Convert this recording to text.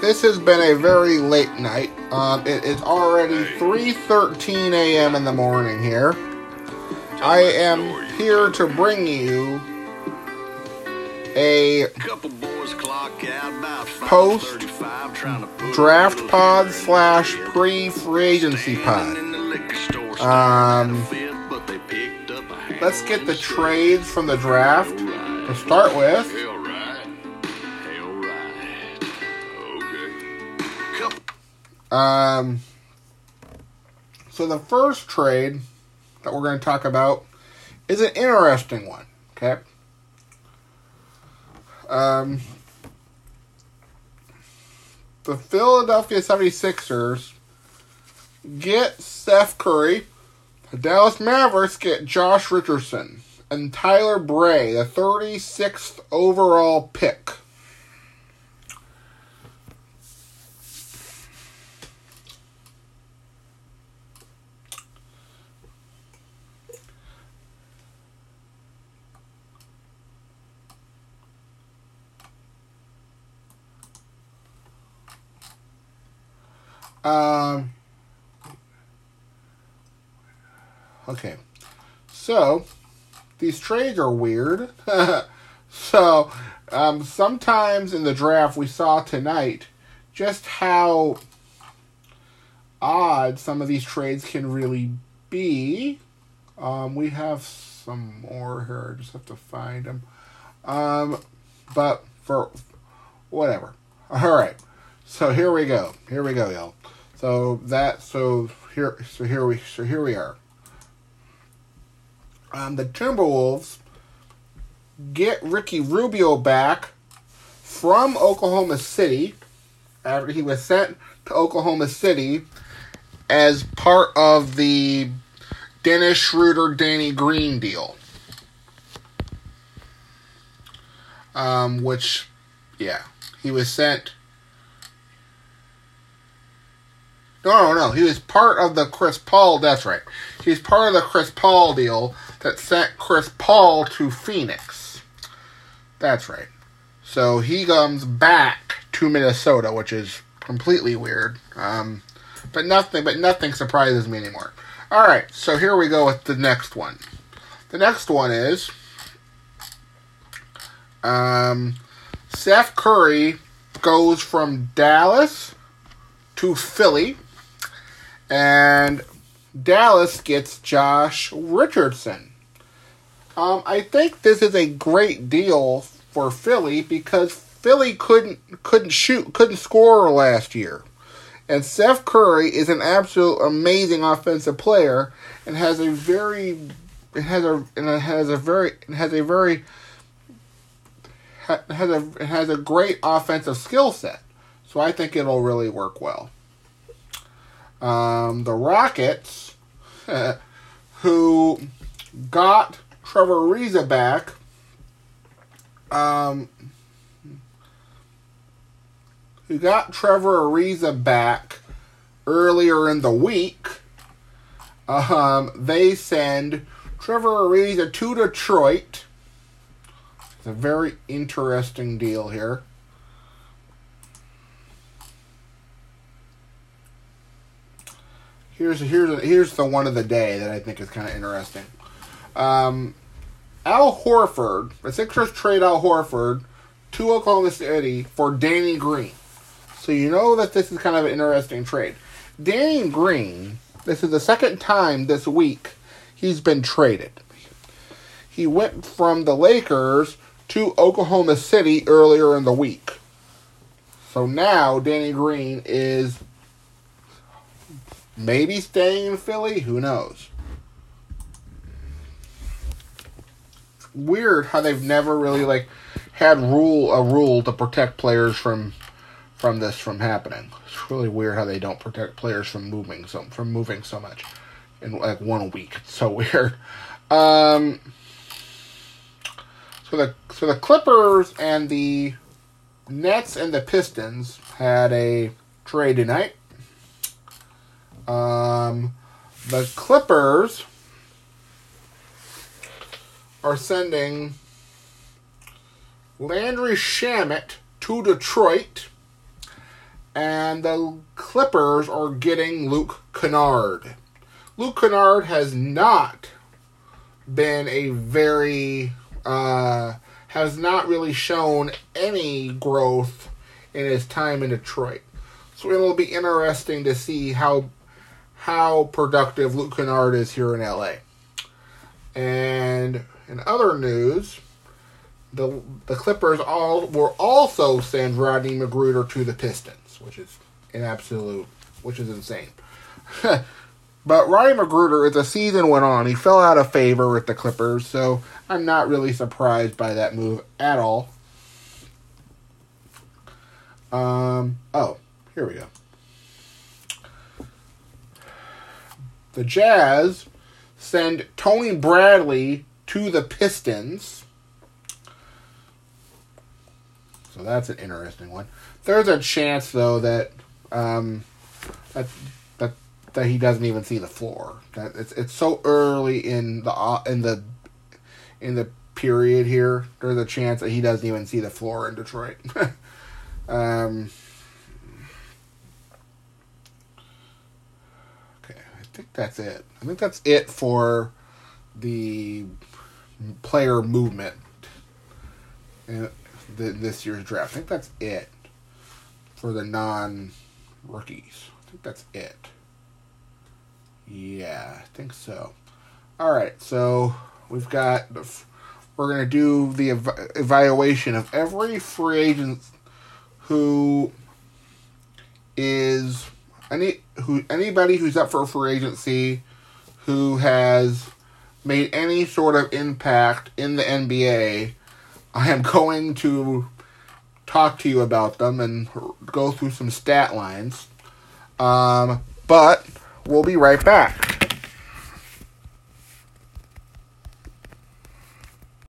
this has been a very late night. Um, it is already 3:13 a.m. in the morning here. I am here to bring you a post draft pod slash pre free agency pod. Um, let's get the trades from the draft to start with. Um, so the first trade that we're going to talk about is an interesting one. Okay. Um, the Philadelphia 76ers get Seth Curry. The Dallas Mavericks get Josh Richardson and Tyler Bey, the 36th overall pick. Um, okay. So, these trades are weird. so, um, sometimes in the draft we saw tonight just how odd some of these trades can really be. Um, we have some more here. I just have to find them. Um, but for whatever. All right. So here we go. Here we go, y'all. So that so here so here we so here we are. Um, the Timberwolves get Ricky Rubio back from Oklahoma City after he was sent to Oklahoma City as part of the Dennis Schroeder Danny Green deal. Um, which, yeah, he was sent No, no, no. He was part of the Chris Paul. That's right. He's part of the Chris Paul deal that sent Chris Paul to Phoenix. That's right. So he comes back to Minnesota, which is completely weird. Um, but nothing, but nothing surprises me anymore. All right. So here we go with the next one. The next one is um, Seth Curry goes from Dallas to Philly and Dallas gets Josh Richardson. Um, I think this is a great deal for Philly because Philly couldn't couldn't shoot couldn't score last year, and Seth Curry is an absolute amazing offensive player and has a very it has a and it has a very it has a very has a has a great offensive skill set. So I think it'll really work well. Um, the Rockets, who got Trevor Ariza back, um, who got Trevor Ariza back earlier in the week, um, they send Trevor Ariza to Detroit. It's a very interesting deal here. Here's here's here's the one of the day that I think is kind of interesting. Um, Al Horford, the Sixers trade Al Horford to Oklahoma City for Danny Green. So you know that this is kind of an interesting trade. Danny Green, this is the second time this week he's been traded. He went from the Lakers to Oklahoma City earlier in the week. So now Danny Green is Maybe staying in Philly, who knows? Weird how they've never really like had rule a rule to protect players from from this from happening. It's really weird how they don't protect players from moving so from moving so much in like one week. It's so weird. Um, so the so the Clippers and the Nets and the Pistons had a trade tonight. Um, the Clippers are sending Landry Shamet to Detroit and the Clippers are getting Luke Kennard. Luke Kennard has not been a very uh, has not really shown any growth in his time in Detroit. So it'll be interesting to see how how productive Luke Kennard is here in LA. And in other news, the the Clippers all will also send Rodney McGruder to the Pistons, which is an absolute, which is insane. but Rodney McGruder, as the season went on, he fell out of favor with the Clippers, so I'm not really surprised by that move at all. Um. Oh, here we go. The Jazz send Tony Bradley to the Pistons. So that's an interesting one. There's a chance though that um, that that that he doesn't even see the floor. That it's it's so early in the uh, in the in the period here. There's a chance that he doesn't even see the floor in Detroit. um, okay, I think that's it. I think that's it for the player movement in this year's draft. I think that's it for the non rookies. I think that's it. Yeah, I think so. All right, so we've got we're gonna do the ev- evaluation of every free agent who is any who anybody who's up for a free agency who has made any sort of impact in the NBA. I am going to talk to you about them and go through some stat lines. Um, but we'll be right back.